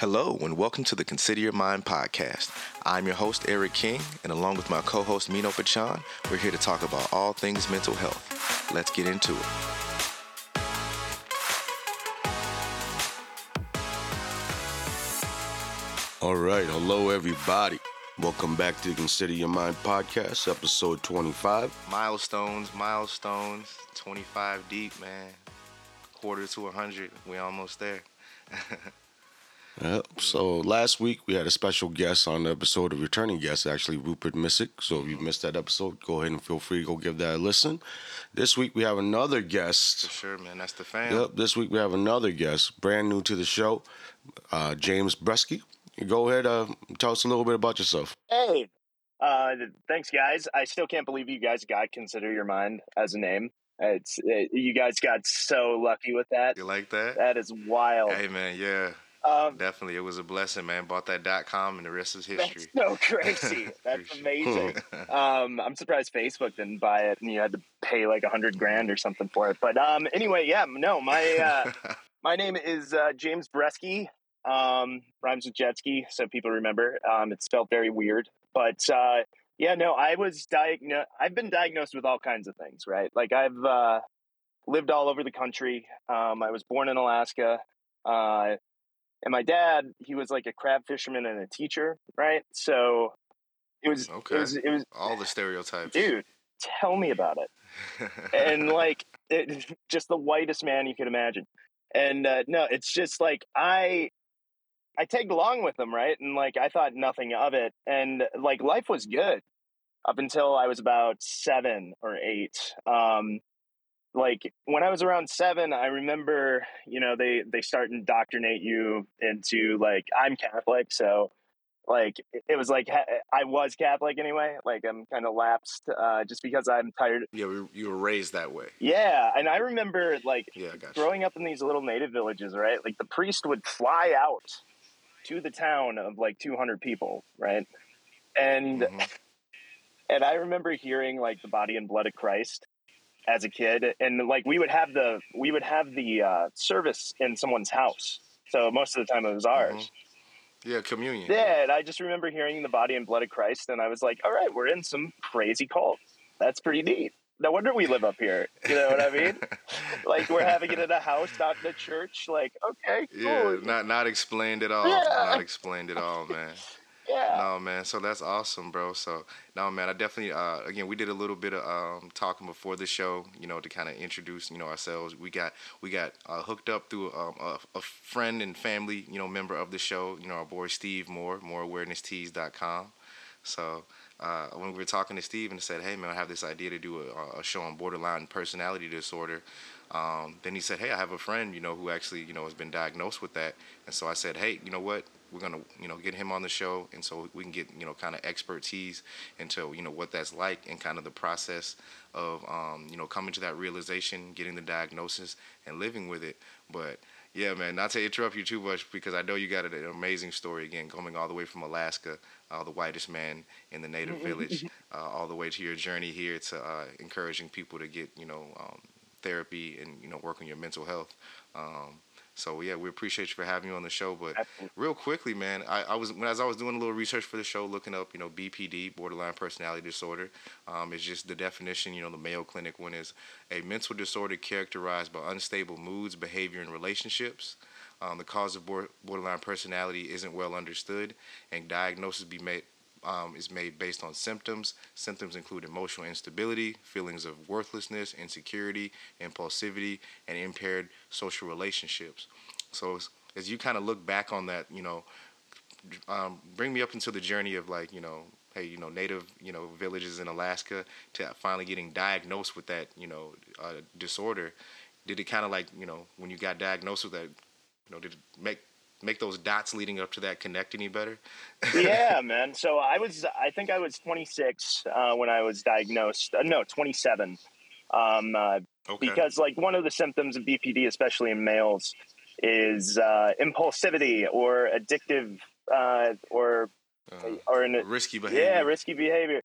Hello, and welcome to the Consider Your Mind podcast. I'm your host, Eric King, and along with my co host, Mino Pachan, we're here to talk about all things mental health. Let's get into it. All right, hello everybody. Welcome back to the Consider Your Mind podcast, episode 25. Milestones, milestones, 25 deep, man. Quarter to 100. We almost there. Yep. So last week we had a special guest on the episode, a returning guest, actually Rupert Missick. So if you missed that episode, go ahead and feel free to go give that a listen. This week we have another guest. For sure, man. That's the fam. Yep. This week we have another guest, brand new to the show, uh, James Breske. Go ahead, uh, tell us a little bit about yourself. Hey, uh, thanks, guys. I still can't believe you guys got "Consider Your Mind" as a name. It's it, you guys got so lucky with that. You like that? That is wild. Hey, man. Yeah. Um, Definitely. It was a blessing, man. Bought that dot com, and the rest is history. that's so crazy. That's amazing. um, I'm surprised Facebook didn't buy it, and you had to pay like a hundred grand or something for it. But um, anyway, yeah, no, my uh, my name is uh, James Breske. Um, rhymes with jet ski, so people remember. Um, it's spelled very weird, but uh, yeah, no, I was diagnosed. I've been diagnosed with all kinds of things, right? Like I've uh, lived all over the country. Um, I was born in Alaska, uh, and my dad, he was like a crab fisherman and a teacher, right? So it was, Okay. it was, it was, All the stereotypes. dude. Tell me about it and like it, just the whitest man you could imagine. And uh, no, it's just like I I tagged along with them, right? And like I thought nothing of it, and like life was good up until I was about seven or eight. Um, like when I was around seven, I remember you know they they start indoctrinate you into like I'm Catholic, so like it- was like I was Catholic anyway. Like I'm kind of lapsed uh, just because I'm tired. yeah, you were raised that way. Yeah, and I remember like Yeah, I got you. growing up in these little native villages, right? Like the priest would fly out to the town of like 200 people, right? And Mhm. and I remember hearing like the body and blood of Christ as a kid, and like we would have the we would have the uh, service in someone's house. So most of the time it was ours. Yeah, communion. Yeah, and I just remember hearing the body and blood of Christ, and I was like, all right, we're in some crazy cult. That's pretty neat. No wonder we live up here. You know what I mean? like we're having it in a house, not in a church. Like, okay, cool. Yeah, not not explained at all. Yeah. Not explained at all, man. No, man. So that's awesome, bro. So no, man. I definitely. Uh, again, we did a little bit of um, talking before the show. You know, to kind of introduce, you know, ourselves. We got we got uh, hooked up through um, a, a friend and family, you know, member of the show. You know, our boy Steve Moore, moreawareness.tees.com. So uh, when we were talking to Steve and said, "Hey, man, I have this idea to do a, a show on borderline personality disorder." Um, then he said, "Hey, I have a friend, you know, who actually, you know, has been diagnosed with that." And so I said, "Hey, you know what? We're gonna, you know, get him on the show, and so we can get, you know, kind of expertise into, you know, what that's like and kind of the process of, um, you know, coming to that realization, getting the diagnosis, and living with it." But yeah, man, not to interrupt you too much because I know you got an amazing story again, coming all the way from Alaska, uh, the whitest man in the native village, uh, all the way to your journey here to uh, encouraging people to get, you know, um, therapy and you know work on your mental health. Um, so yeah, we appreciate you for having you on the show. But Absolutely. real quickly, man, I, I was when as I was doing a little research for the show, looking up, you know, BPD, borderline personality disorder. Um, it's just the definition. You know, the Mayo Clinic one is a mental disorder characterized by unstable moods, behavior, and relationships. Um, the cause of borderline personality isn't well understood, and diagnosis be made um, is made based on symptoms. Symptoms include emotional instability, feelings of worthlessness, insecurity, impulsivity, and impaired social relationships. So as, you kind of look back on that, you know, um, bring me up into the journey of like, you know, hey, you know, native, you know, villages in Alaska to finally getting diagnosed with that, you know, uh, disorder. Did it kind of like, you know, when you got diagnosed with that, you know, did it make make those dots leading up to that connect any better? yeah, man. So I was, I think I was 26 uh, when I was diagnosed. Uh, no, 27. Um, uh, Okay. Because like one of the symptoms of BPD, especially in males, is uh, impulsivity or addictive uh, or Uh, or an, risky behavior. yeah risky behavior.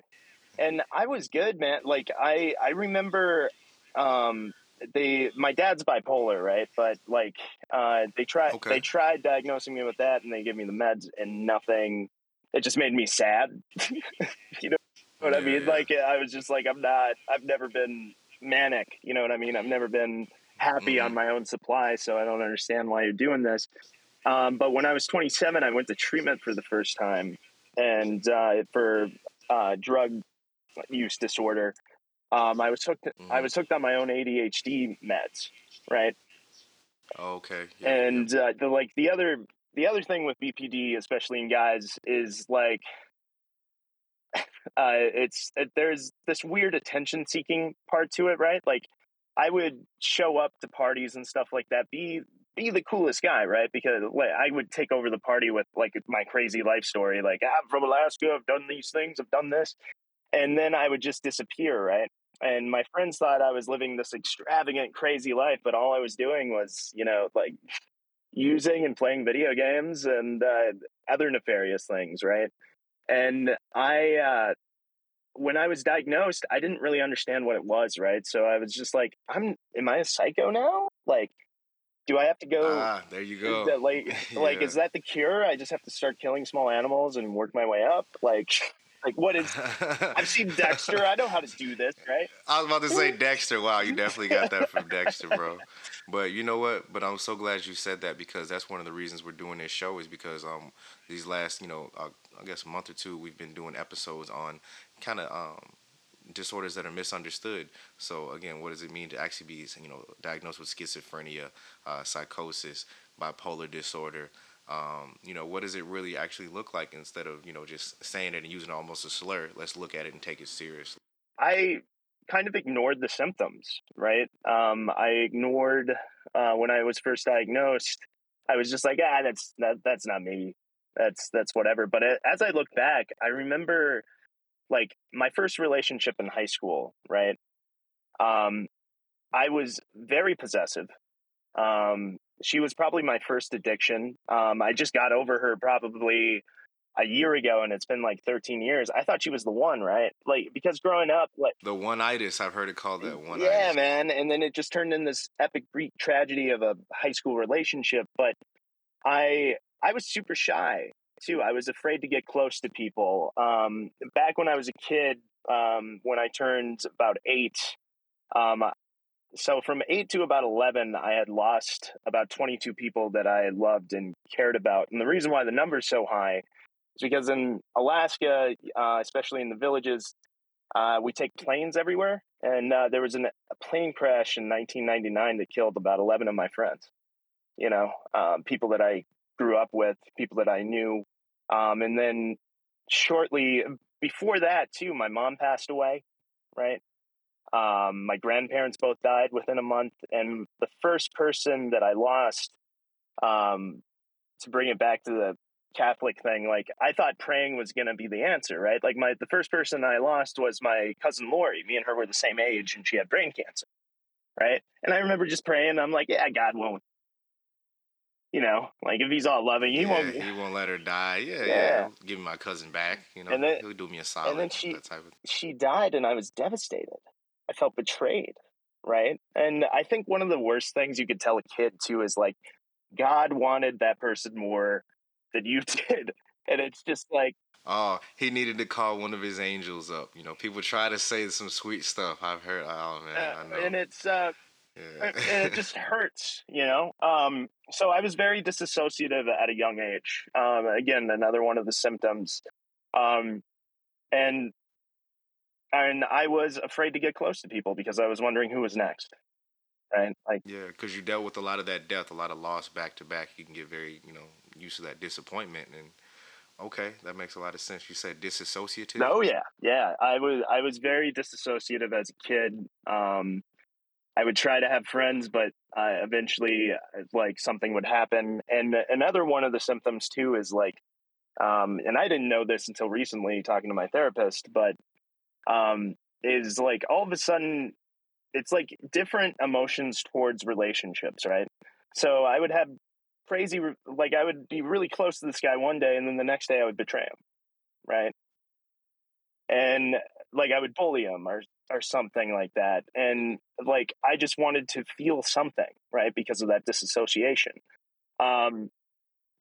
And I was good, man. Like I I remember um, they my dad's bipolar, right? But like uh, they tried Okay. they tried diagnosing me with that, and they gave me the meds, and nothing. It just made me sad. you know what I mean? yeah. Like I was just like I'm not. I've never been manic. You know what I mean? I've never been happy Mhm. on my own supply, so I don't understand why you're doing this. Um, but when I was 27, I went to treatment for the first time, and uh, for uh, drug use disorder. Um, I was hooked. I Mhm. was hooked on my own ADHD meds, right? Okay. Yeah, and uh, the like the other the other thing with BPD, especially in guys, is like uh, it's it, there's this weird attention seeking part to it, right? Like I would show up to parties and stuff like that, be be the coolest guy, right? Because like, I would take over the party with like my crazy life story, like I'm from Alaska, I've done these things, I've done this, and then I would just disappear, right? And my friends thought I was living this extravagant, crazy life, but all I was doing was, you know, like using and playing video games and uh, other nefarious things, right? And I, uh, when I was diagnosed, I didn't really understand what it was, right? So I was just like, "I'm, am I a psycho now? Like, do I have to go? Ah, there you go. is that like, like, is that the cure? I just have to start killing small animals and work my way up? Like, like what is? I've seen Dexter. I know how to do this, right? I was about to say Dexter. Wow, you definitely got that from Dexter, bro. But you know what? But I'm so glad you said that because that's one of the reasons we're doing this show is because um these last you know uh, I guess a month or two we've been doing episodes on kind of um disorders that are misunderstood. So again, what does it mean to actually be you know diagnosed with schizophrenia, uh, psychosis, bipolar disorder? Um, you know, what does it really actually look like instead of you know just saying it and using it almost a slur? Let's look at it and take it seriously. I kind of ignored the symptoms, right? Um, I ignored uh, when I was first diagnosed. I was just like, ah, that's that, that's not me. That's that's whatever. But as I look back, I remember like my first relationship in high school, right? Um, I was very possessive. Um, she was probably my first addiction. Um, I just got over her probably a year ago, and it's been like 13 years. I thought she was the one, right? Like because growing up, like The one itis, I've heard it called that one yeah, man. And then it just turned in this epic Greek tragedy of a high school relationship. But I I was super shy too. I was afraid to get close to people. Um, back when I was a kid, um, when I turned about eight, um, so from eight to about eleven, I had lost about twenty-two people that I loved and cared about. And the reason why the number's so high is because in Alaska, uh, especially in the villages, uh, we take planes everywhere, and uh, there was an, a plane crash in 1999 that killed about 11 of my friends. You know, um, people that I grew up with, people that I knew, um, and then shortly before that, too, my mom passed away. Right, um, my grandparents both died within a month, and the first person that I lost, um, to bring it back to the Catholic thing, like I thought praying was going to be the answer, right? Like my the first person I lost was my cousin Lori. Me and her were the same age, and she had brain cancer, right? And I remember just praying. I'm like, yeah, God won't, you know, like if He's all loving, He yeah, won't. he won't let her die. Yeah, yeah. Yeah. Give me my cousin back. You know, And then- he'll do me a solid. And then she- that type of. She died, and I was devastated. I felt betrayed, right? And I think one of the worst things you could tell a kid too is like, God wanted that person more than you did, and it's just like. Oh, he needed to call one of his angels up. You know, people try to say some sweet stuff. I've heard. Oh man, Uh, I know. and it's uh, yeah. and it just hurts, you know. Um, so I was very disassociative at a young age. Um, again, another one of the symptoms, um, and and I was afraid to get close to people because I was wondering who was next. Right, like Yeah, because you dealt with a lot of that death, a lot of loss back to back. You can get very, you know, used to that disappointment. And okay, that makes a lot of sense. You said disassociative. Oh yeah, yeah. I was I was very disassociative as a kid. Um, I would try to have friends, but uh, eventually, uh, like something would happen. And another one of the symptoms too is like, um, and I didn't know this until recently, talking to my therapist, but um, is like all of a sudden, it's like different emotions towards relationships, right? So I would have crazy, like I would be really close to this guy one day, and then the next day I would betray him, right? And like I would bully him or or something like that, and like I just wanted to feel something, right, because of that disassociation. Um,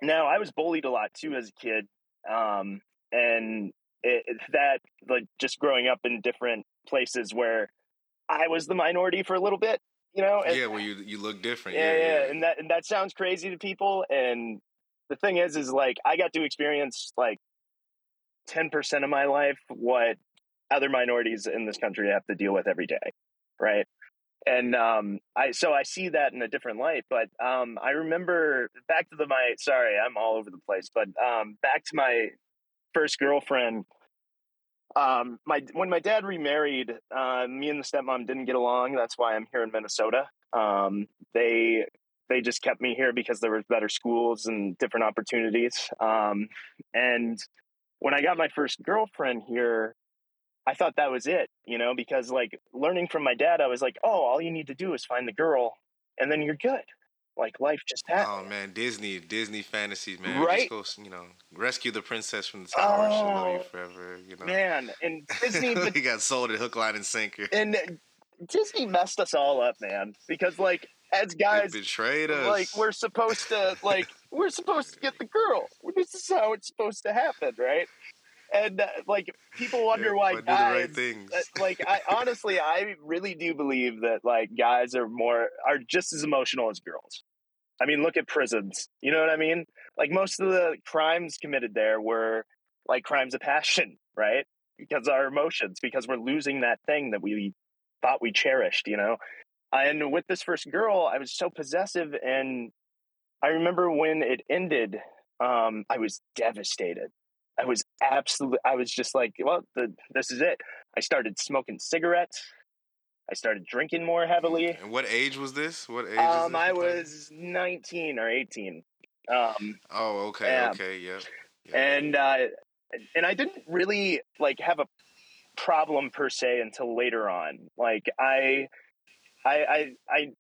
now I was bullied a lot too as a kid, um, and it, that like just growing up in different places where I was the minority for a little bit, you know. And, yeah, well, you you look different. yeah, Yeah, yeah, yeah. and that and that sounds crazy to people. And the thing is, is like I got to experience like ten percent of my life what other minorities in this country have to deal with every day, right? And um, I so I see that in a different light. But um, I remember back to the my sorry, I'm all over the place. But um, back to my first girlfriend. Um, my when my dad remarried, uh, me and the stepmom didn't get along. That's why I'm here in Minnesota. Um, they they just kept me here because there was better schools and different opportunities. Um, and when I got my first girlfriend here, I thought that was it, you know, because like learning from my dad, I was like, oh, all you need to do is find the girl, and then you're good. Like life just happens. Oh man, Disney, Disney fantasies, man. Right? Just go, you know, rescue the princess from the tower. She'll love you Oh, forever. You know, Man, and Disney, but he got sold at hook, line, and sinker. and Disney messed us all up, man. Because like as They guys, betrayed us. like we're supposed to like we're supposed to get the girl. This is how it's supposed to happen, right? And uh, like people wonder Yeah, why the right guys. things. uh, like I honestly, I really do believe that like guys are more are just as emotional as girls. I mean, look at prisons. You know what I mean? Like most of the crimes committed there were like crimes of passion, right? Because our emotions, because we're losing that thing that we thought we cherished, you know? And with this first girl, I was so possessive. And I remember when it ended, um, I was devastated. I was absolutely, I was just like, well, the, this is it. I started smoking cigarettes. I started drinking more heavily. And what age was this? What age? is Um, this I was 19 or 18. Um, Oh, okay, yeah. okay, yep. yep. and uh, and I didn't really like have a problem per se until later on. Like I, I, I, I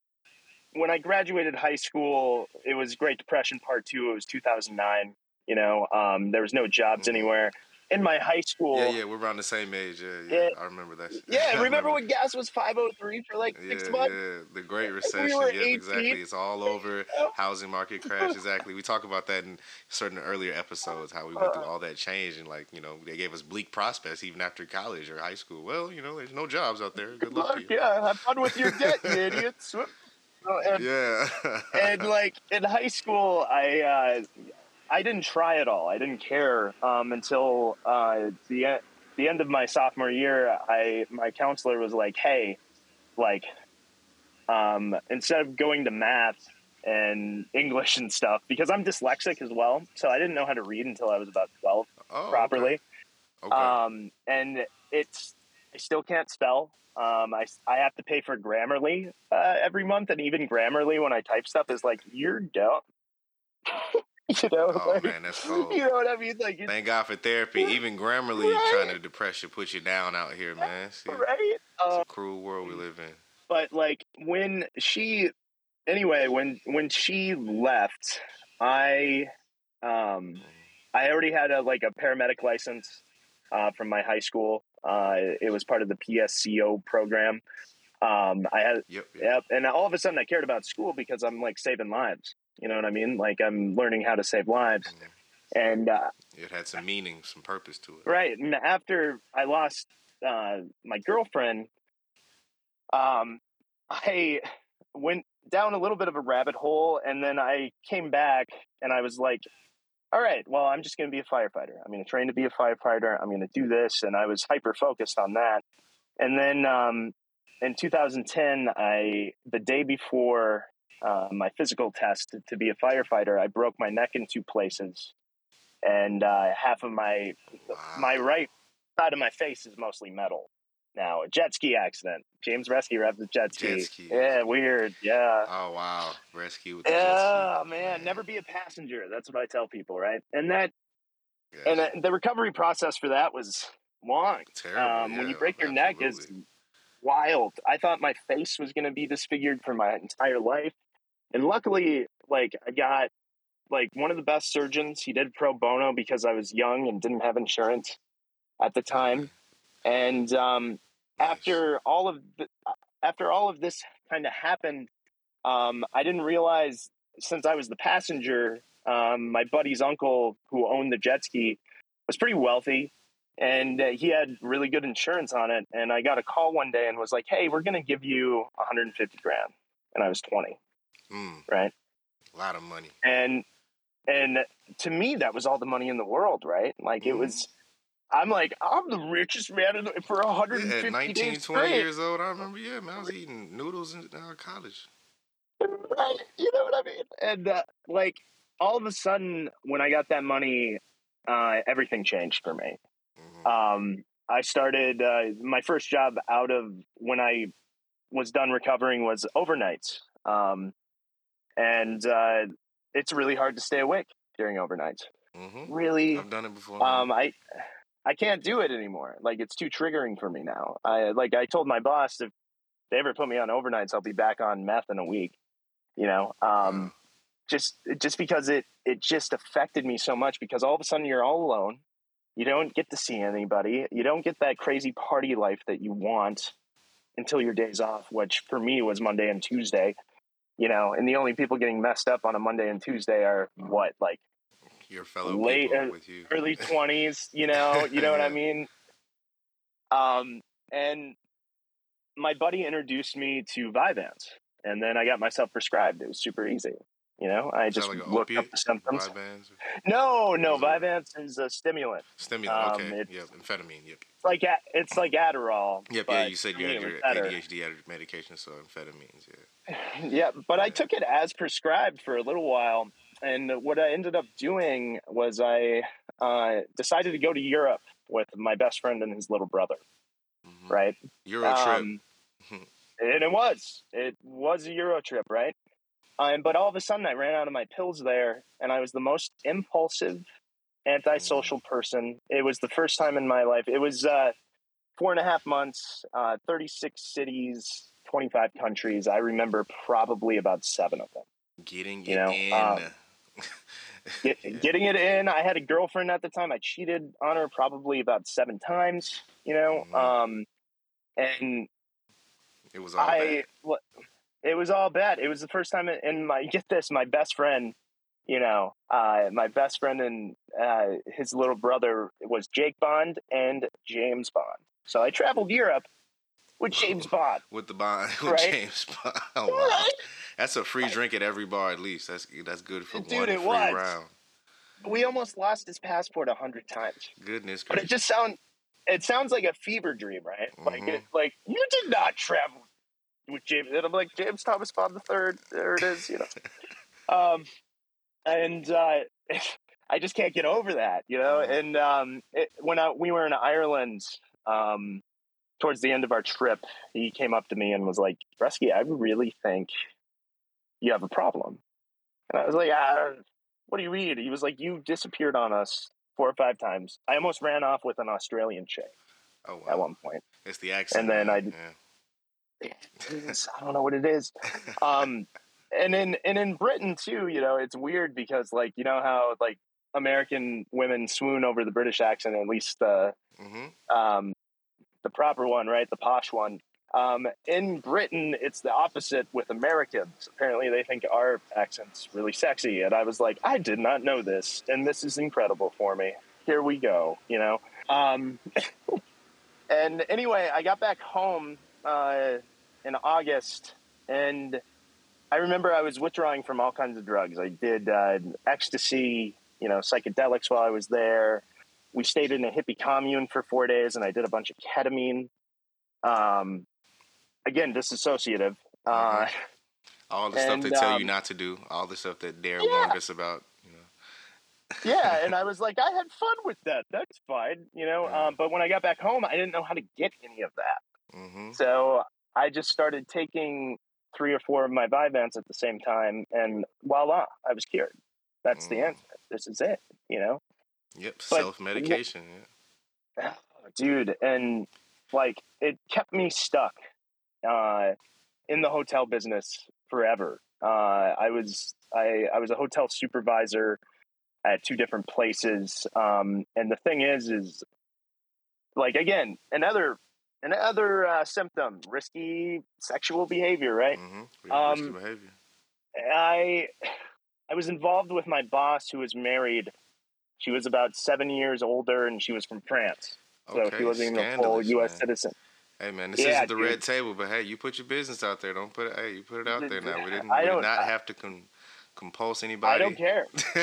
when I graduated high school, it was Great Depression Part Two. It was 2009. You know, um, there was no jobs Mhm. anywhere in my high school. yeah, yeah, we're around the same age. Yeah, yeah, Yeah. I remember that. Yeah, I remember when gas was 503 for like Yeah, six months? yeah, the Great Recession. we were 18. exactly. It's all over. Housing market crash. Exactly. We talk about that in certain earlier episodes. How we went through all that change and like you know they gave us bleak prospects even after college or high school. Well, you know, there's no jobs out there. Good luck to you. yeah, have fun with your debt, you idiots. Oh, and- Yeah. and like in high school i uh i didn't try at all i didn't care um until uh the the end of my sophomore year i my counselor was like hey like um instead of going to math and english and stuff because i'm dyslexic as well so i didn't know how to read until i was about 12 oh, properly Okay. okay. um, and it's I still can't spell. Um, I I have to pay for Grammarly uh, every month, and even Grammarly when I type stuff is like you're dumb. you know, oh like, man, that's cold. you know what I mean? Like, Thank God for therapy. Even Grammarly Right. trying to depress you, put you down out here, man. See, right? it's Uh, a cruel world we live in. but like when she, anyway, when when she left, I um, I already had a like a paramedic license uh, from my high school. Uh, it was part of the PSEO program. Um, I had Yep. yep. Yep. And all of a sudden I cared about school because I'm like saving lives. You know what I mean? Like I'm learning how to save lives. Mhm. And uh, It had some meaning, some purpose to it. right. And after I lost uh, my girlfriend, um, I went down a little bit of a rabbit hole and then I came back and I was like, all right, well, I'm just going to be a firefighter. I'm going to train to be a firefighter. I'm going to do this. And I was hyper focused on that. And then um, in 2010, I the day before uh, my physical test to be a firefighter, I broke my neck in two places, and uh, half of my Wow. my right side of my face is mostly metal. Now, a jet ski accident. James Rescue revved the jet ski. Jet ski. Yeah, weird. Yeah. Oh wow, rescue with the jet Yeah, ski. man, never be a passenger. That's what I tell people, right? And that Yes. and uh, the recovery process for that was long. terrible. Um, when you break your neck is wild. I thought my face was going to be disfigured for my entire life, and luckily, like I got like one of the best surgeons. He did pro bono because I was young and didn't have insurance at the time. And um, after all of the, after all of this kind of happened, um, I didn't realize since I was the passenger, um, my buddy's uncle who owned the jet ski was pretty wealthy and uh, he had really good insurance on it. And I got a call one day and was like, "Hey, we're going to give you 150 grand," and I was 20, Mm, right? a lot of money. And and to me, that was all the money in the world, right? Like it Mhm. was. I'm like, I'm the richest man in the, for Yeah, 150 at 19, days 20 straight. years old, I remember, yeah, man, I was eating noodles in uh, college. right? You know what I mean? And uh, like all of a sudden, when I got that money, uh, everything changed for me. Mhm. Um, I started uh, my first job out of when I was done recovering was overnights, um, and uh, it's really hard to stay awake during overnights. Mhm. Really, I've done it before. um, I I can't do it anymore. Like it's too triggering for me now. I like I told my boss if they ever put me on overnights, I'll be back on meth in a week. You know, um, just just because it it just affected me so much because all of a sudden you're all alone. You don't get to see anybody. You don't get that crazy party life that you want until your days off, which for me was Monday and Tuesday. You know, and the only people getting messed up on a Monday and Tuesday are what like Your fellow late- people with you. early twenties, you know, you know what I mean? Um, and my buddy introduced me to Vyvanse, and then I got myself prescribed. It was super easy. You know, I Is just like looked up the symptoms. Vyvanse? No, no, Vyvanse is a stimulant. Stimulant. Um, okay. Yep. Amphetamine. Yep. It's like it's like Adderall. Yep. Yeah. You said you had your. ADHD medication, so amphetamines. Yeah. yeah, but I took it as prescribed for a little while. And what I ended up doing was I uh, decided to go to Europe with my best friend and his little brother, Mhm. right? Euro trip. Um, and it was. It was a Euro trip, right? Um, but all of a sudden, I ran out of my pills there, and I was the most impulsive, antisocial person. It was the first time in my life. It was uh, four and a half months, uh, 36 cities, 25 countries. I remember probably about seven of them. Getting you it know, in. um, Get, Getting it in. I had a girlfriend at the time. I cheated on her probably about seven times, you know? Mhm. Um, and It was all I bad. It was all bad. It was the first time and my get this, my best friend, you know, uh, my best friend and uh, his little brother was Jake Bond and James Bond. So I traveled Europe with James Bond. with the bond with Right? James Bond. Oh, wow. Right? That's a free drink at every bar at least. That's that's good for Dude, one it free was. round. We almost lost his passport a hundred times. Goodness But it just sound it sounds like a fever dream, right? Like Mhm. it, like you did not travel with James. And I'm like James Thomas Bond the third. There it is, you know. um, and uh, I just can't get over that, you know. Mhm. And um, it, when I, we were in Ireland, um, towards the end of our trip, he came up to me and was like, "Breske, I really think you have a problem." And I was like, ah, "What do you mean?" He was like, "You disappeared on us four or five times. I almost ran off with an Australian chick oh at one point. It's the accent. and then man. I don't know what it is." um and in and in britain too you know it's weird because like you know how like american women swoon over the british accent at least the yeah. hmm um the proper one right? The posh one. Um in britain it's the opposite with americans. Apparently they think our accent's really sexy and i was like i did not know this and this is incredible for me. Here we go you know? Um and anyway i got back home uh in august and I remember I was withdrawing from all kinds of drugs. I did uh, ecstasy, you know, psychedelics while I was there. We stayed in a hippie commune for four days, and I did a bunch of ketamine. Um, again, disassociative. Uh, All the stuff they And, tell you um, not to do. All the stuff that Dare Yeah. warned us about. You know. yeah, and I was like, I had fun with that. That's fine, you know. Yeah. Um, but when I got back home, I didn't know how to get any of that. hmm So I just started taking three or four of my Vyvanse at the same time, and voila, I was cured. That's the Mm. answer. This is it, you know. Yep. Self medication. Yeah. dude and like it kept me stuck uh in the hotel business forever uh i was i i was a hotel supervisor at two different places um and the thing is is like again, another another uh, symptom, risky sexual behavior, right? Mm-hmm. Um, behavior. I I was involved with my boss who was married. She was about seven years older, and she was from France, so Okay, she wasn't even a full U.S. man. citizen. Hey man, this Yeah, isn't the dude. red table, but hey, you put your business out there. Don't put it. Hey, you put it out there now. We didn't. I we did don't- I- have to com- compulse anybody. I don't care.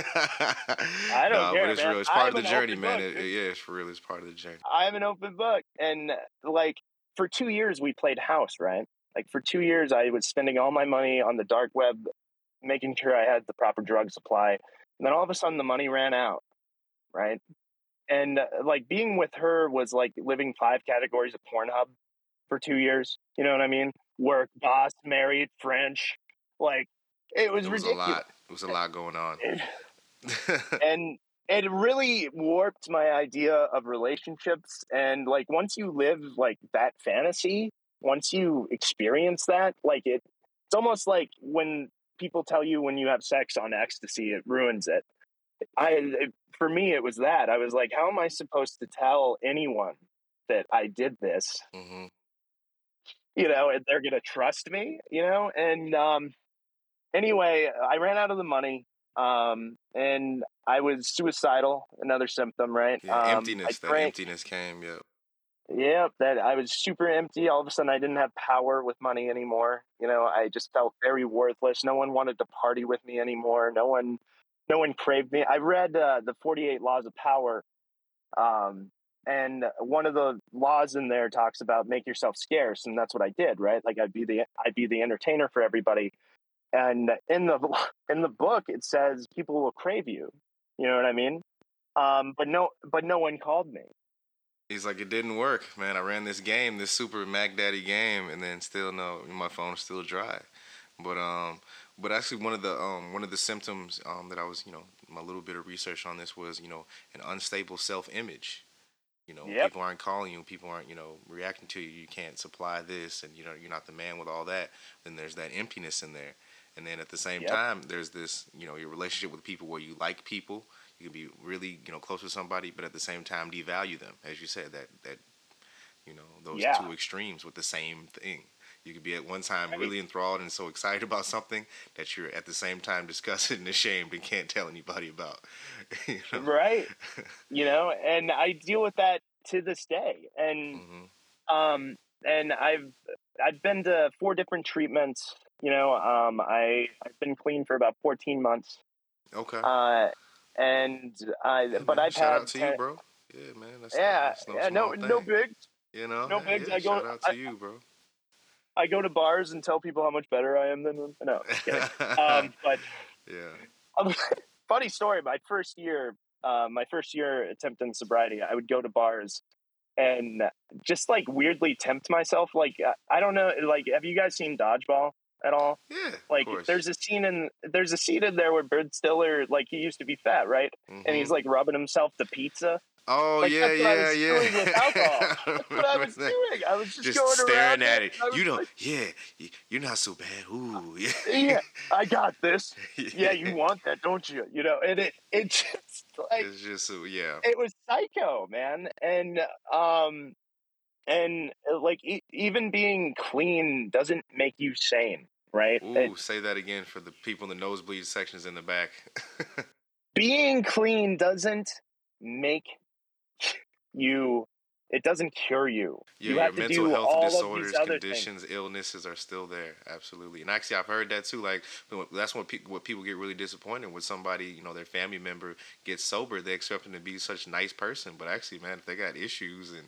I don't care, but it's man. real. It's part I'm of the journey, man. book, It, dude. yeah, it's for real. It's part of the journey. I'm an open book, and like for two years we played house, right? Like for two years, I was spending all my money on the dark web, making sure I had the proper drug supply, and then all of a sudden the money ran out, right? And uh, like being with her was like living five categories of Pornhub for two years. You know what I mean? Work, boss, married, French, like it was It was a lot. It was a lot going on. and it really warped my idea of relationships and like once you live like that fantasy once you experience that like it it's almost like when people tell you when you have sex on ecstasy it ruins it i it, for me it was that i was like how am i supposed to tell anyone that i did this hmm you know, and they're gonna trust me, you know. And um, anyway, I ran out of the money, um, and I was suicidal. Another symptom, right? Yeah, um, emptiness. That emptiness came. Yep. Yeah, that I was super empty. All of a sudden, I didn't have power with money anymore. You know, I just felt very worthless. No one wanted to party with me anymore. No one, no one craved me. I read uh, the Forty Eight Laws of Power, um, and one of the laws in there talks about make yourself scarce, and that's what I did. Right, like I'd be the I'd be the entertainer for everybody. And in the in the book, it says people will crave you. You know what I mean? Um, but no, but no one called me. He's like, it didn't work, man. I ran this game, this super Mac Daddy game, and then still no, my phone's still dry. But um, but actually, one of the um, one of the symptoms um, that I was, you know, my little bit of research on this was, you know, an unstable self-image. You know, Yep. people aren't calling you, people aren't, you know, reacting to you. You can't supply this, and you know, you're not the man with all that. Then there's that emptiness in there. And then at the same Yep. time, there's this, you know, your relationship with people where you like people, you can be really, you know, close with somebody, but at the same time devalue them, as you said, that that, you know, those Yeah. two extremes with the same thing. You could be at one time really enthralled and so excited about something that you're at the same time disgusted and ashamed and can't tell anybody about. you know? right you know and i deal with that to this day and hmm um and i've i've been to four different treatments you know um i i've been clean for about 14 months Okay. uh and i Yeah, but man. i've shout had out to 10 you, bro. Yeah, man. That's, yeah that's no, yeah no no bigs You know, no bigs. yeah, I go- Shout out to I- you, bro. i go to bars and tell people how much better i am than them no um but yeah. funny story my first year uh, my first year attempting sobriety i would go to bars and just like weirdly tempt myself like i don't know like have you guys seen dodgeball at all Yeah. like there's a scene in there's a scene in there where Ben Stiller like he used to be fat right and he's Mhm. like rubbing himself to pizza oh like, yeah, that's what I yeah, was yeah. doing with alcohol. that's what I was doing I was just, Just going staring around at it, it. and I was You don't. like, Yeah, you're not so bad. Ooh, yeah. yeah I got this yeah you want that don't you you know and it it just like It's just so yeah. it was psycho man and um and uh, like e- even being clean doesn't make you sane right Ooh, It- say that again for the people in the nosebleed sections in the back. being clean doesn't make you it doesn't cure you Yeah, you your mental health disorders, of these other conditions, illnesses are still there. Absolutely, and actually, I've heard that too. Like that's what people what people get really disappointed when somebody, you know, their family member gets sober. They expect them to be such a nice person, but actually, man, if they got issues and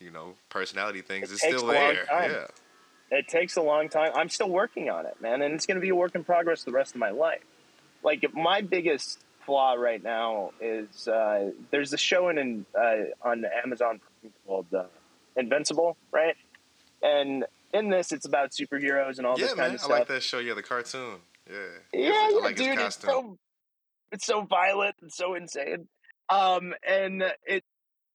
you know personality things, It it's still there. Yeah. It takes a long time i'm still working on it man and it's going to be a work in progress the rest of my life like my biggest flaw right now is uh, there's a show in uh, on amazon called uh, invincible right and in this it's about superheroes and all yeah, this man, kind of I like that show. Yeah, the cartoon. Yeah, Yeah, I yeah, like dude, it's so it's so violent and so insane. Um, and it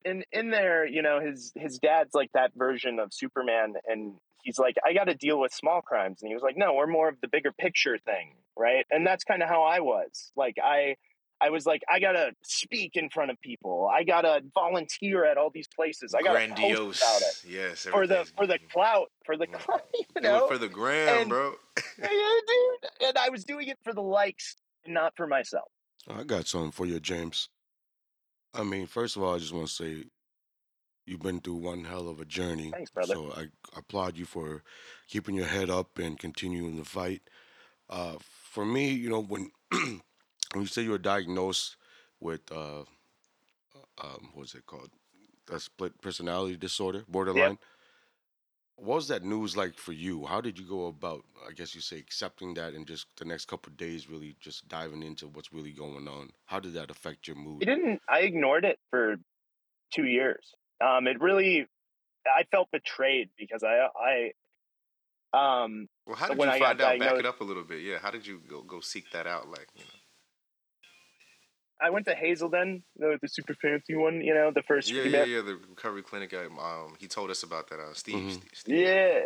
in in there, you know, his his dad's like that version of Superman, and he's like, I got to deal with small crimes, and he was like, No, we're more of the bigger picture thing, right? And that's kind of how I was. Like, I I was like, I gotta speak in front of people. I gotta volunteer at all these places. I gotta Grandiose. post about it Yes. for the for the clout, for the clout, you know. for the gram, And- bro. yeah, dude. And I was doing it for the likes, not for myself. I got something for you, James. I mean, first of all, I just want to say you've been through one hell of a journey. Thanks, brother. So I applaud you for keeping your head up and continuing the fight. Uh, for me, you know, when when you say you were diagnosed with uh, um, what was it called? A split personality disorder, borderline. What was that news like for you? How did you go about, I guess you say, accepting that and just the next couple of days really just diving into what's really going on? How did that affect your mood? It didn't. I ignored it for two years. Um, it really, I felt betrayed because I, I, um, Well, how did when you I find out? Back it up a little bit. Yeah. How did you go go seek that out? Like, you know. I went to Hazelden, the, the super fancy one. You know, the first. Yeah, yeah, yeah. The recovery clinic. Um, um, he told us about that. Uh, Steve. Mhm. Steve, Steve. Yeah,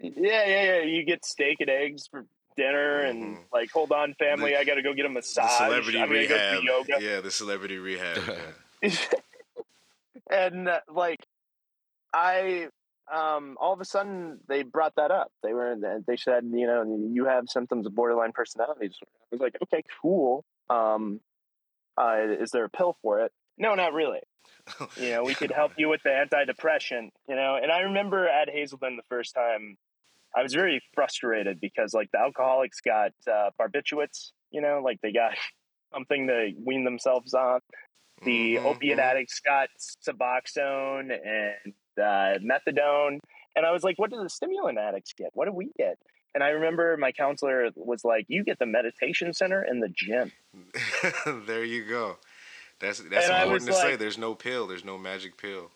yeah, yeah, yeah. You get steak and eggs for dinner, and Mhm. like, hold on, family, The- I got to go get a The massage. celebrity I'm gonna go rehab. yoga. Yeah, the celebrity rehab. yeah. and uh, like, I, um, all of a sudden they brought that up. They were, they said, you know, you have symptoms of borderline personality disorder. I was like, okay, cool. Um, uh, is there a pill for it? No, not really. You know, we could help you with the antidepressant, you know. And I remember at Hazelden the first time, I was very frustrated because like the alcoholics got uh, barbiturates, you know, like they got something to wean themselves on. The Mhm, opiate mhm. addicts got Suboxone and uh, methadone, and I was like, "What do the stimulant addicts get? What do we get?" And I remember my counselor was like, "You get the meditation center and the gym." there you go. That's that's And important to was say. There's no pill. There's no magic pill.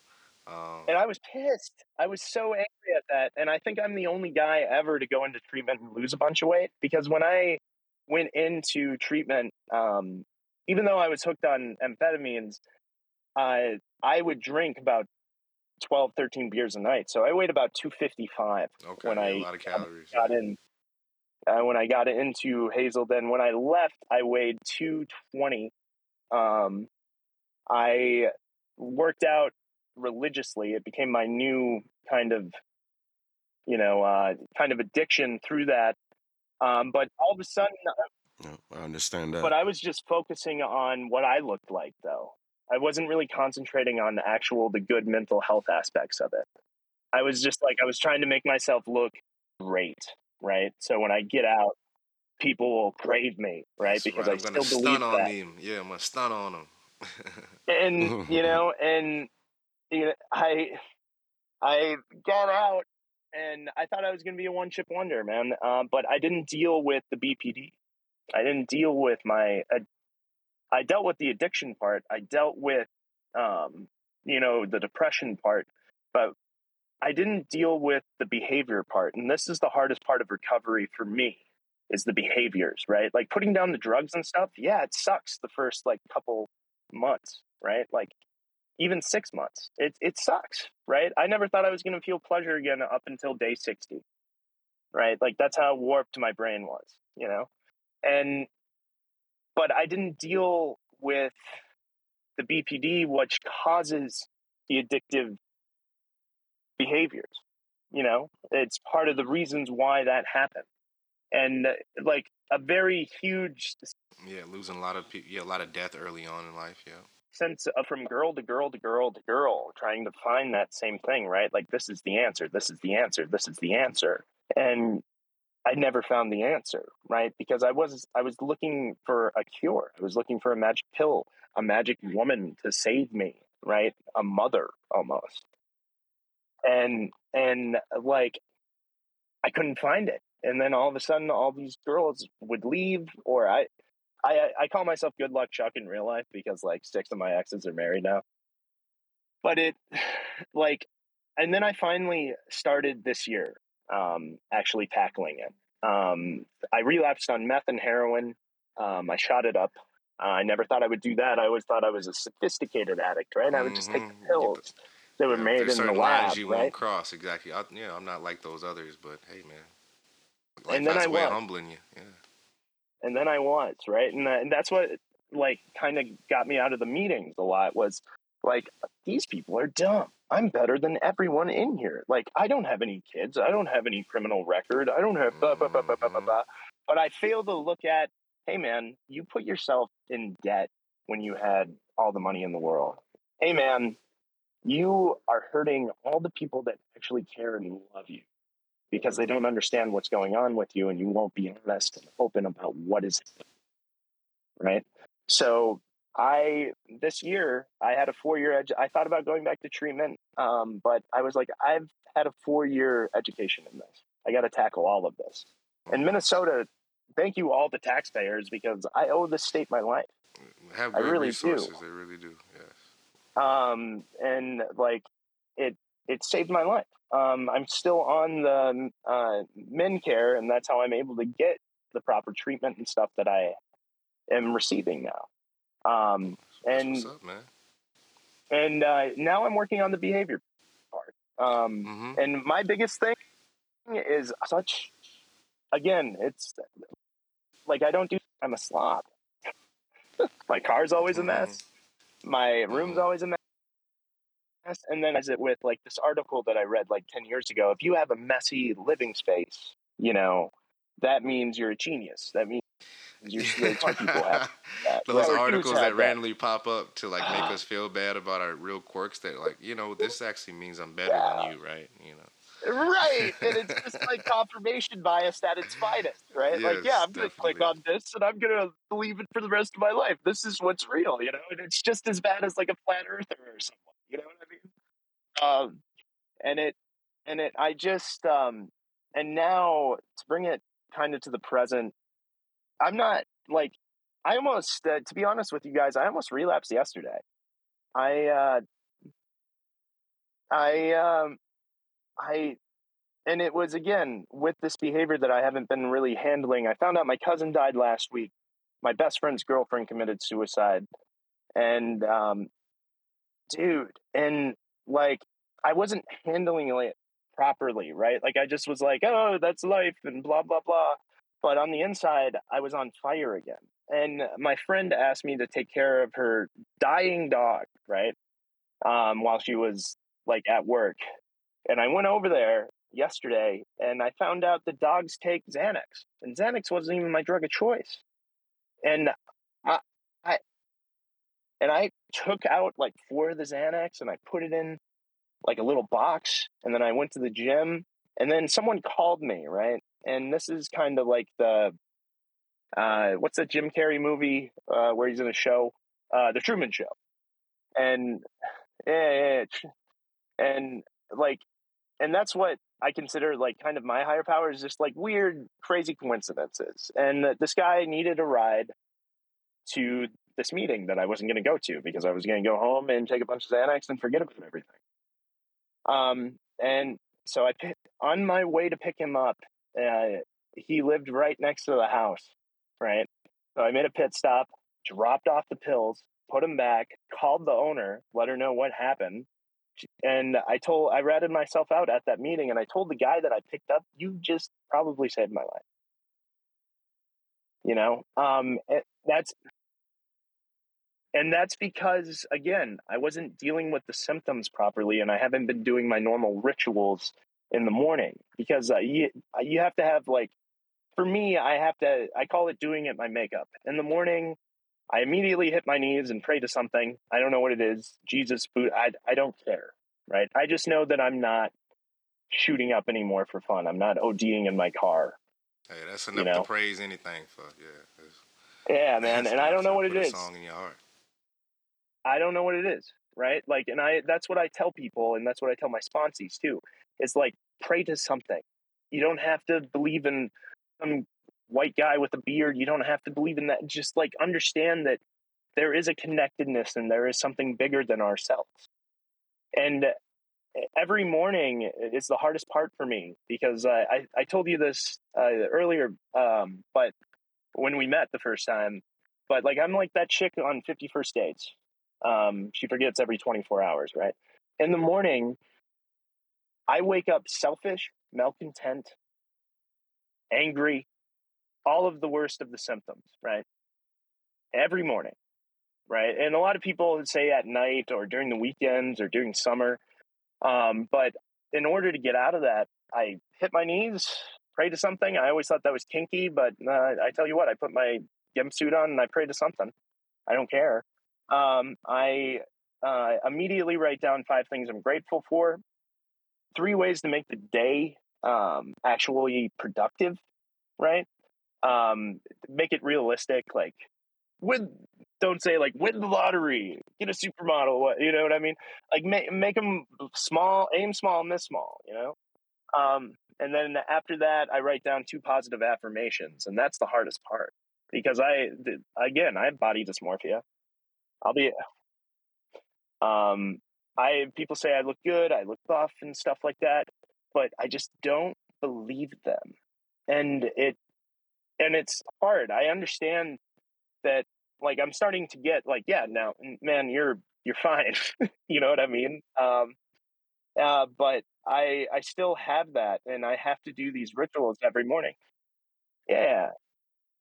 Um, And I was pissed. I was so angry at that. And I think I'm the only guy ever to go into treatment and lose a bunch of weight because when I went into treatment, um, even though I was hooked on amphetamines, I I would drink about 12, 13 beers a night. So I weighed about 255 okay, when I a lot of calories. got in. Uh, when I got into Hazelden when I left, I weighed 220. Um, I worked out religiously. It became my new kind of, you know, uh, kind of addiction through that. Um, but all of a sudden, No, I understand that. but I was just focusing on what I looked like, though. I wasn't really concentrating on the actual, the good mental health aspects of it. I was just like, I was trying to make myself look great, right? So when I get out, people will crave me, right? That's because right. I I'm still gonna believe stun on that. him. Yeah, I'm gonna stun on him. and you know, and you know, I I got out, and I thought I was going to be a one chip wonder, man. Um, but I didn't deal with the BPD. I didn't deal with my. Uh, I dealt with the addiction part. I dealt with, um, you know, the depression part, but I didn't deal with the behavior part. And this is the hardest part of recovery for me is the behaviors, right? Like putting down the drugs and stuff. Yeah, it sucks the first like couple months, right? Like even six months. It it sucks, right? I never thought I was going to feel pleasure again up until day sixty, right? Like that's how warped my brain was, you know. And but I didn't deal with the BPD, which causes the addictive behaviors. You know, it's part of the reasons why that happened. And uh, like a very huge yeah, losing a lot of people. Yeah, a lot of death early on in life. Yeah. sense of from girl to girl to girl to girl, trying to find that same thing, right? Like this is the answer, this is the answer, this is the answer. And I never found the answer, right? Because I was I was looking for a cure. I was looking for a magic pill, a magic mm. woman to save me, right? A mother almost. And and uh, like I couldn't find it. And then all of a sudden all these girls would leave or I I I call myself good luck Chuck in real life because like six of my exes are married now. But it like and then I finally started this year um actually tackling it. Um I relapsed on meth and heroin. Um I shot it up. Uh, I never thought I would do that. I always thought I was a sophisticated addict, right? I would just take Mhm. the Yeah, pills but- that were Yeah, made in the lab, you right? won't cross. Exactly. I, yeah, I'm not like those others, but hey, man. Life And then I way was. humbling you. Yeah. and then I was right, and, uh, and that's what like kind of got me out of the meetings a lot was like these people are dumb. I'm better than everyone in here. Like I don't have any kids. I don't have any criminal record. I don't have blah blah blah blah blah blah. Mm. blah. But I fail to look at, hey man, you put yourself in debt when you had all the money in the world. Hey man, you are hurting all the people that actually care and love you because they don't understand what's going on with you and you won't be honest and open about what is right so i this year i had a four year edu- i thought about going back to treatment um, but i was like i've had a four year education in this i got to tackle all of this in minnesota thank you all the taxpayers because i owe the state my life Have I really do. resources. They really do. Yes. um, and like it it saved my life. Um, I'm still on the uh, men care, and that's how I'm able to get the proper treatment and stuff that I am receiving now. Um, and what's up, man. and uh, now I'm working on the behavior part. Um, hmm and my biggest thing is such. Again, it's like I don't do. I'm a slob. my car's always a mess. My room's Mhm. always a mess. And then, as it with like this article that I read like 10 years ago, if you have a messy living space, you know, that means you're a genius. That means you're people have that. Those articles that randomly pop up to like make us feel bad about our real quirks that like, you know, this actually means I'm better Yeah. than you, right? You know. Right. And it's just like confirmation bias at its finest, right? like, yeah, I'm to click on this and I'm to believe it for the rest of my life. This is what's real, you know? And it's just as bad as like a flat earther or someone, you know what I mean? Um, and it, and it, I just, um, and now to bring it kind of to the present, I'm not like, I almost, uh, to be honest with you guys, I almost relapsed yesterday. I, uh, I, um, I, and it was again with this behavior that I haven't been really handling. I found out my cousin died last week. My best friend's girlfriend committed suicide. And, um, dude, and like, I wasn't handling it properly, right? Like, I just was like, oh, that's life and blah, blah, blah. But on the inside, I was on fire again. And my friend asked me to take care of her dying dog, right? Um, while she was like at work. And I went over there yesterday and I found out the dogs take Xanax. And Xanax wasn't even my drug of choice. And I, I and I took out like four of the Xanax and I put it in like a little box and then I went to the gym and then someone called me, right? And this is kind of like the uh what's that Jim Carrey movie uh where he's in a show? Uh The Truman Show. And yeah, yeah, and like and that's what I consider like kind of my higher power is just like weird, crazy coincidences. And this guy needed a ride to this meeting that I wasn't going to go to because I was going to go home and take a bunch of Xanax and forget about everything. Um, and so I on my way to pick him up. Uh, he lived right next to the house, right? So I made a pit stop, dropped off the pills, put them back, called the owner, let her know what happened, and I told I ratted myself out at that meeting, and I told the guy that I picked up, "You just probably saved my life." You know, um, it, that's and that's because again, I wasn't dealing with the symptoms properly, and I haven't been doing my normal rituals in the morning because uh, you you have to have like for me, I have to I call it doing it my makeup in the morning. I immediately hit my knees and pray to something. I don't know what it is. Jesus, food I, I don't care. Right. I just know that I'm not shooting up anymore for fun. I'm not ODing in my car. Hey, that's enough know? to praise anything for. Yeah. Yeah, man. And I don't know what it is. Song in your heart. I don't know what it is. Right. Like, and I, that's what I tell people. And that's what I tell my sponsees too. Is like, pray to something. You don't have to believe in some white guy with a beard. You don't have to believe in that. Just like understand that there is a connectedness and there is something bigger than ourselves. And every morning is the hardest part for me because uh, I, I told you this uh, earlier, um, but when we met the first time, but like I'm like that chick on 50 First Dates. Um, she forgets every 24 hours, right? In the morning, I wake up selfish, malcontent, angry, all of the worst of the symptoms, right? Every morning. right? And a lot of people say at night or during the weekends or during summer. Um, but in order to get out of that, I hit my knees, pray to something. I always thought that was kinky, but uh, I tell you what, I put my gimp suit on and I pray to something. I don't care. Um, I uh, immediately write down five things I'm grateful for, three ways to make the day um, actually productive, right? Um, make it realistic, like with don't say like win the lottery, get a supermodel, what you know what I mean? Like make make them small, aim small, miss small, you know. Um, and then after that, I write down two positive affirmations, and that's the hardest part because I again I have body dysmorphia. I'll be um I people say I look good, I look buff and stuff like that, but I just don't believe them. And it and it's hard. I understand that like I'm starting to get like yeah, now man, you're you're fine. you know what I mean? Um uh but I I still have that and I have to do these rituals every morning. Yeah.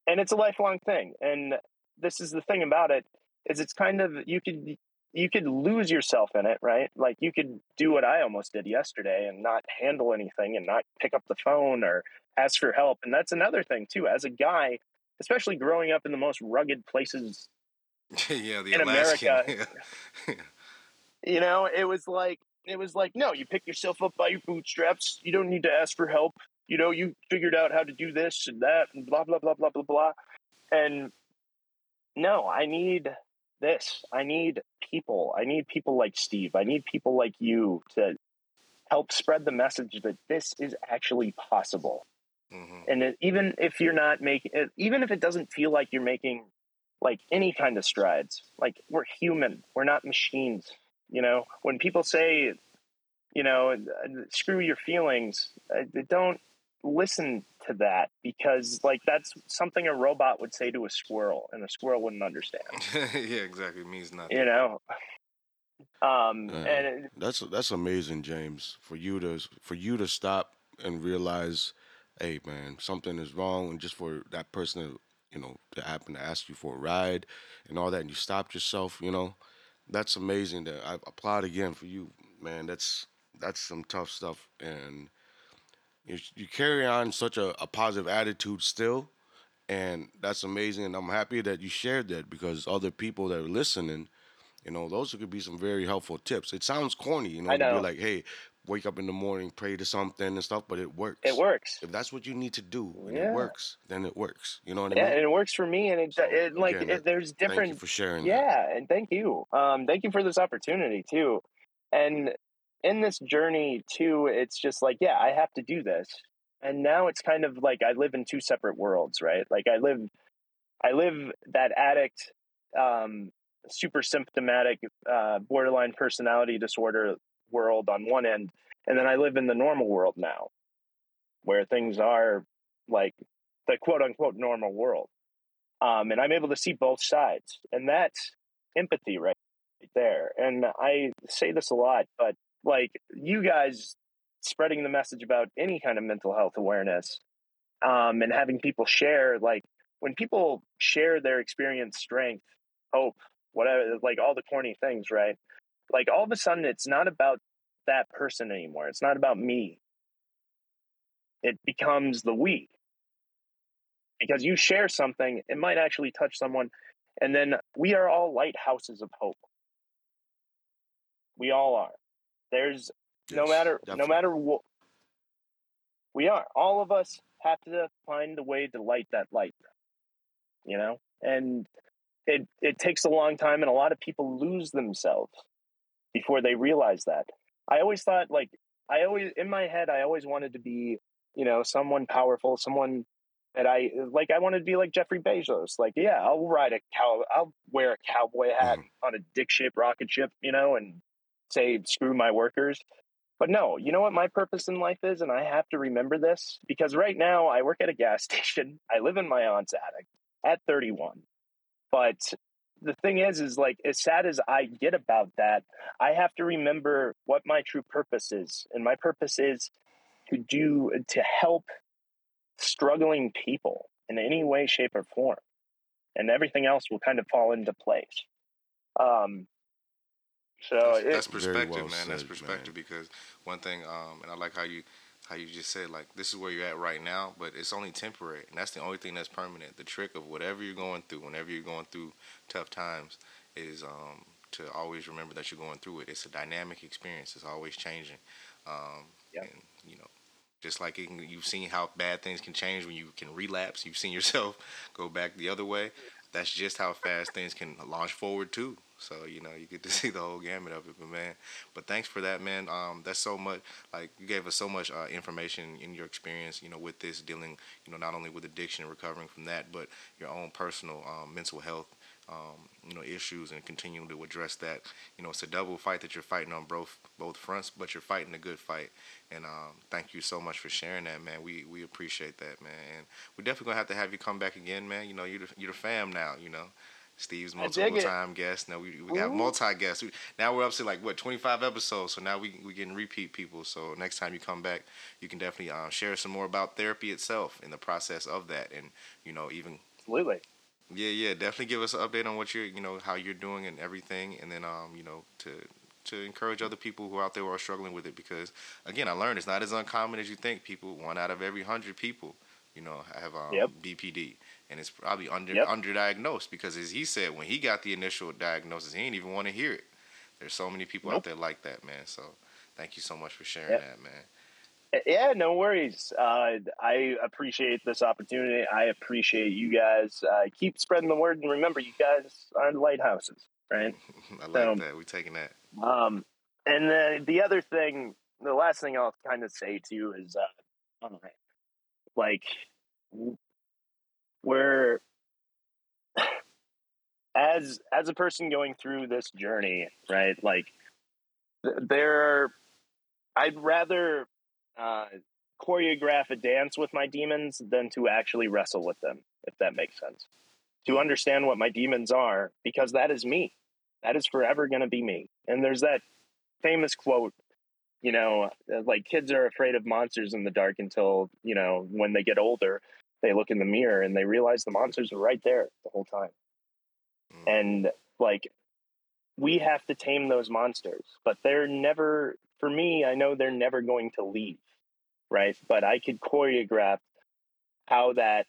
And it's a lifelong thing. And this is the thing about it is it's kind of you could you could lose yourself in it, right? Like you could do what I almost did yesterday and not handle anything and not pick up the phone or ask for help. And that's another thing too. As a guy, especially growing up in the most rugged places yeah, the in Alaskan. America, you know, it was like it was like no, you pick yourself up by your bootstraps. You don't need to ask for help. You know, you figured out how to do this and that and blah blah blah blah blah blah. And no, I need this. I need people. I need people like Steve. I need people like you to help spread the message that this is actually possible. Mm-hmm. And even if you're not making, even if it doesn't feel like you're making like any kind of strides, like we're human, we're not machines. You know, when people say, you know, screw your feelings, uh, don't listen to that because like that's something a robot would say to a squirrel and a squirrel wouldn't understand yeah exactly it means nothing you know um Uh, and it, that's that's amazing, James. For you to for you to stop and realize, hey man, something is wrong, and just for that person to you know to happen to ask you for a ride and all that, and you stopped yourself, you know, that's amazing. That I applaud again for you, man. That's that's some tough stuff, and you, you carry on such a, a positive attitude still, and that's amazing. And I'm happy that you shared that because other people that are listening, you know, those could be some very helpful tips. It sounds corny, you know, I to know. be like, hey, wake up in the morning, pray to something and stuff, but it works. it works If that's what you need to do and Yeah. it works, then it works. You know what I yeah mean? and it works for me and it, So, it like again, it, that- there's Thank you different for sharing. that. yeah and thank you um thank you for this opportunity too and in this journey too it's just like yeah i have to do this. And now it's kind of like i live in two separate worlds right? Like i live i live that addict um super symptomatic uh borderline personality disorder world on one end and then i live in the normal world now where things are like the quote unquote normal world. Um, and I'm able to see both sides, and that's empathy right there. And I say this a lot, but like you guys spreading the message about any kind of mental health awareness, um, and having people share, like when people share their experience, strength, hope, whatever, like all the corny things, right? Like all of a sudden, it's not about that person anymore. It's not about me. It becomes the we because you share something, it might actually touch someone. And then we are all lighthouses of hope. We all are. There's no Yes, matter no matter what we are. All of us have to find a way to light that light. You know? And it it takes a long time and a lot of people lose themselves before they realize that. I always thought like I always in my head I always wanted to be, you know, someone powerful, someone that I like. I wanted to be like Jeffrey Bezos. Like, yeah, I'll ride a cow. I'll wear a cowboy hat mm-hmm. on a dick-shaped rocket ship, you know, and say screw my workers. But no, you know what my purpose in life is, and I have to remember this because right now I work at a gas station. I live in my aunt's attic at 31. But the thing is, is like as sad as I get about that, I have to remember what my true purpose is, and my purpose is to do to help struggling people in any way, shape, or form. And everything else will kind of fall into place. Um, so that's, it, that's perspective, well man. That's perspective man. because one thing, um, and I like how you how you just said like this is where you're at right now, but it's only temporary, and that's the only thing that's permanent. The trick of whatever you're going through, whenever you're going through tough times, is um, to always remember that you're going through it. It's a dynamic experience. It's always changing. Um, Yep. And you know, just like it can, you've seen how bad things can change when you can relapse. You've seen yourself go back the other way. That's just how fast things can launch forward too. So you know, you get to see the whole gamut of it. But man, but thanks for that, man. Um, that's so much. Like you gave us so much uh, information in your experience. You know, with this dealing. You know, not only with addiction and recovering from that, but your own personal um, mental health um, you know issues and continuing to address that. You know, it's a double fight that you're fighting on both both fronts, but you're fighting a good fight. And um, thank you so much for sharing that, man. We we appreciate that, man. And we're definitely gonna have to have you come back again, man. You know, you're the, you're the fam now. You know. Steve's multiple time guest. Now we, we got multi guests. Now we're up to like what 25 episodes. So now we we getting repeat people. So next time you come back, you can definitely uh, share some more about therapy itself and the process of that, and you know even absolutely. yeah, yeah, definitely give us an update on what you're, you know, how you're doing and everything, and then, um, you know, to to encourage other people who are out there who are struggling with it, because again, I learned it's not as uncommon as you think. People, one out of every hundred people, you know, have um, Yep. BPD, and it's probably under Yep. underdiagnosed because, as he said, when he got the initial diagnosis, he didn't even want to hear it. There's so many people out there like that, man. So, thank you so much for sharing Yep. that, man. Yeah, no worries. Uh, I appreciate this opportunity. I appreciate you guys. Uh, keep spreading the word, and remember, you guys are lighthouses, right? I like So- that. We're taking that. Um, and the the other thing, the last thing I'll kind of say to you is, uh, like, we're as as a person going through this journey, right? Like, th- there, I'd rather uh, choreograph a dance with my demons than to actually wrestle with them, if that makes sense. To understand what my demons are, because that is me. That is forever going to be me. And there's that famous quote, you know, uh, like kids are afraid of monsters in the dark until, you know, when they get older, they look in the mirror and they realize the monsters are right there the whole time. Mm. And like, we have to tame those monsters, but they're never, for me, I know they're never going to leave, right? But I could choreograph how that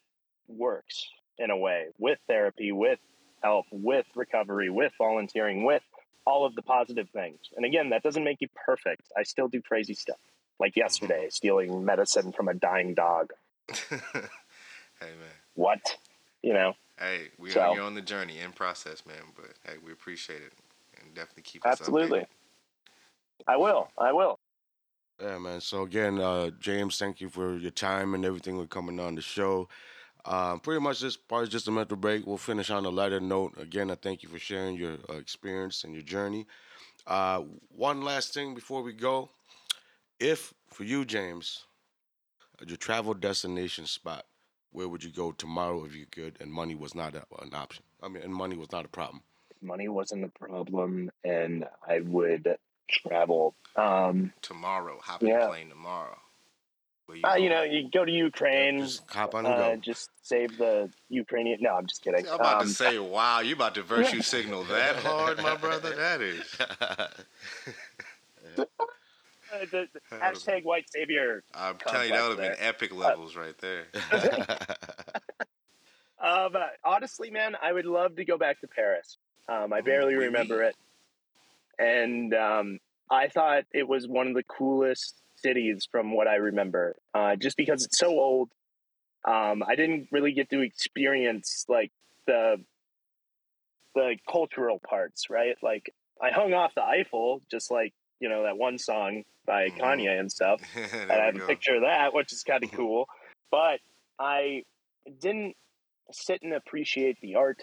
works in a way with therapy, with help, with recovery, with volunteering, with all of the positive things. And again, that doesn't make you perfect. I still do crazy stuff. Like mm-hmm. yesterday, stealing medicine from a dying dog. hey, man. What? You know, Hey, we So- are you're on the journey in process, man. But hey, we appreciate it and definitely keep us absolutely. updated. I will. I will. Yeah, man. So again, uh, James, thank you for your time and everything with coming on the show. Um, pretty much this part is just a mental break. We'll finish on a lighter note. Again, I thank you for sharing your uh, experience and your journey. Uh, one last thing before we go. If, for you, James, uh, your travel destination spot, where would you go tomorrow if you could and money was not a, an option? I mean, and money was not a problem. Money wasn't a problem, and I would travel. Um, Tomorrow, hop in Yeah. the plane tomorrow. Where uh, you know, you go to Ukraine. Just hop on and Uh, go. just save the Ukrainian. No, I'm just kidding. I'm about Um, to say, wow, you about to virtue signal that hard, my brother? That is. uh, the, the hashtag white savior. I'm telling you, that would have been epic levels right there. Um, uh, honestly, man, I would love to go back to Paris. Um, I barely Ooh, remember it, and um, I thought it was one of the coolest cities from what I remember. Uh, just because it's so old, um, I didn't really get to experience like the the cultural parts, right? Like I hung off the Eiffel, just like you know that one song by Mhm. Kanye and stuff. and I have a picture of that, which is kind of cool. But I didn't sit and appreciate the art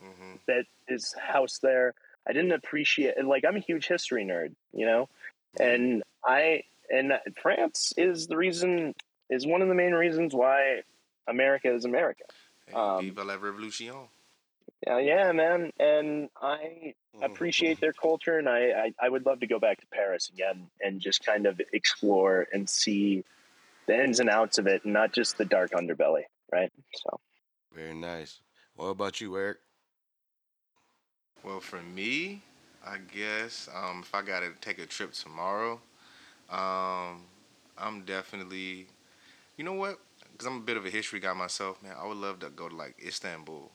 hmm that is housed there. I didn't appreciate like I'm a huge history nerd, you know, and I and France is the reason is one of the main reasons why America is America. Um, Viva la revolution. Yeah, yeah, man, and I appreciate their culture, and I, I I would love to go back to Paris again and just kind of explore and see the ins and outs of it, and not just the dark underbelly, right? So. Very nice. What about you, Eric? Well, for me, I guess um, if I got to take a trip tomorrow, um, I'm definitely, you know what? Because I'm a bit of a history guy myself, man. I would love to go to like Istanbul,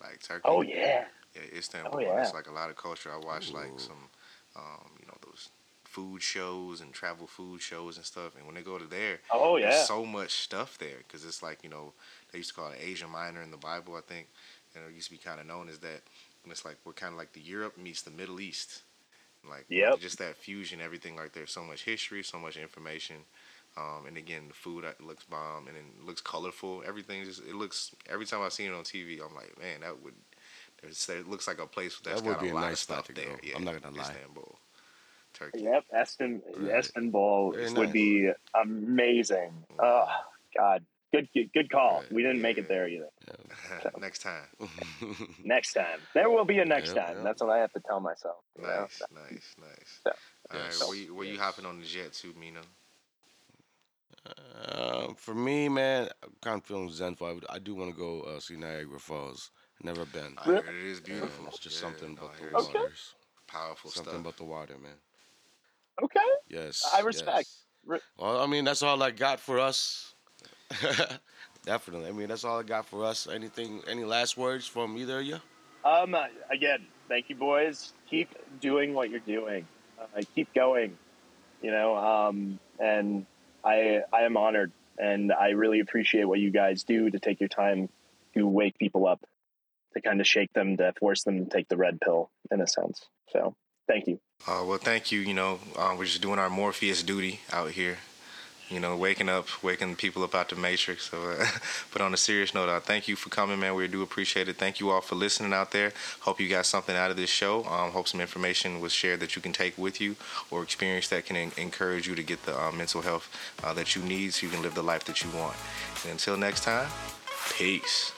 like Turkey. Oh yeah. Yeah, Istanbul. Oh, yeah. It's like a lot of culture. I watch like some, um, you know, those food shows and travel food shows and stuff. And when they go to there, Oh yeah. there's so much stuff there because it's like you know they used to call it Asia Minor in the Bible. I think, and it used to be kind of known as that. And it's like we're kind of like the Europe meets the Middle East. Like Yep. just that fusion, everything like there's so much history, so much information. Um, and again, the food uh, looks bomb, and it looks colorful. Everything just it looks. Every time I see it on TV, I'm like, man, that would. There's, it looks like a place that's That would got be a a lot nice of stuff spot to there. go. Yeah, I'm not gonna lie. Istanbul, Turkey. Yep. Eston Right. Istanbul Very would nice. be amazing. Oh God. Good good call. Right. We didn't make it there either. Next time. Next time. There will be a next Yep, time. yep. That's what I have to tell myself. you know? Nice, nice, nice. So- All right, Yes, where you, where you hopping on the jet to, Mina? Um, for me, man, I'm kind of feeling zen vibe. I do want to go uh, see Niagara Falls. Never been. I hear it is Yeah, beautiful. it's just Yeah, something no, about I the hear it's Okay. waters. Powerful Something stuff. about the water, man. Okay. Yes. I respect. yes. Re- Well, I mean, that's all I got for us. Definitely. I mean, that's all I got for us. Anything? Any last words from either of you? Um. Again, thank you, boys. Keep doing what you're doing. Uh, keep going. You know. Um. And I I am honored, and I really appreciate what you guys do to take your time to wake people up, to kind of shake them, to force them to take the red pill, in a sense. So, thank you. Uh, well, thank you. You know, uh, we're just doing our Morpheus duty out here. You know, waking up, waking people up out the matrix. So, uh, but on a serious note, uh, thank you for coming, man. We do appreciate it. Thank you all for listening out there. Hope you got something out of this show. Um, hope some information was shared that you can take with you or experience that can en- encourage you to get the uh, mental health uh, that you need so you can live the life that you want. And until next time, peace.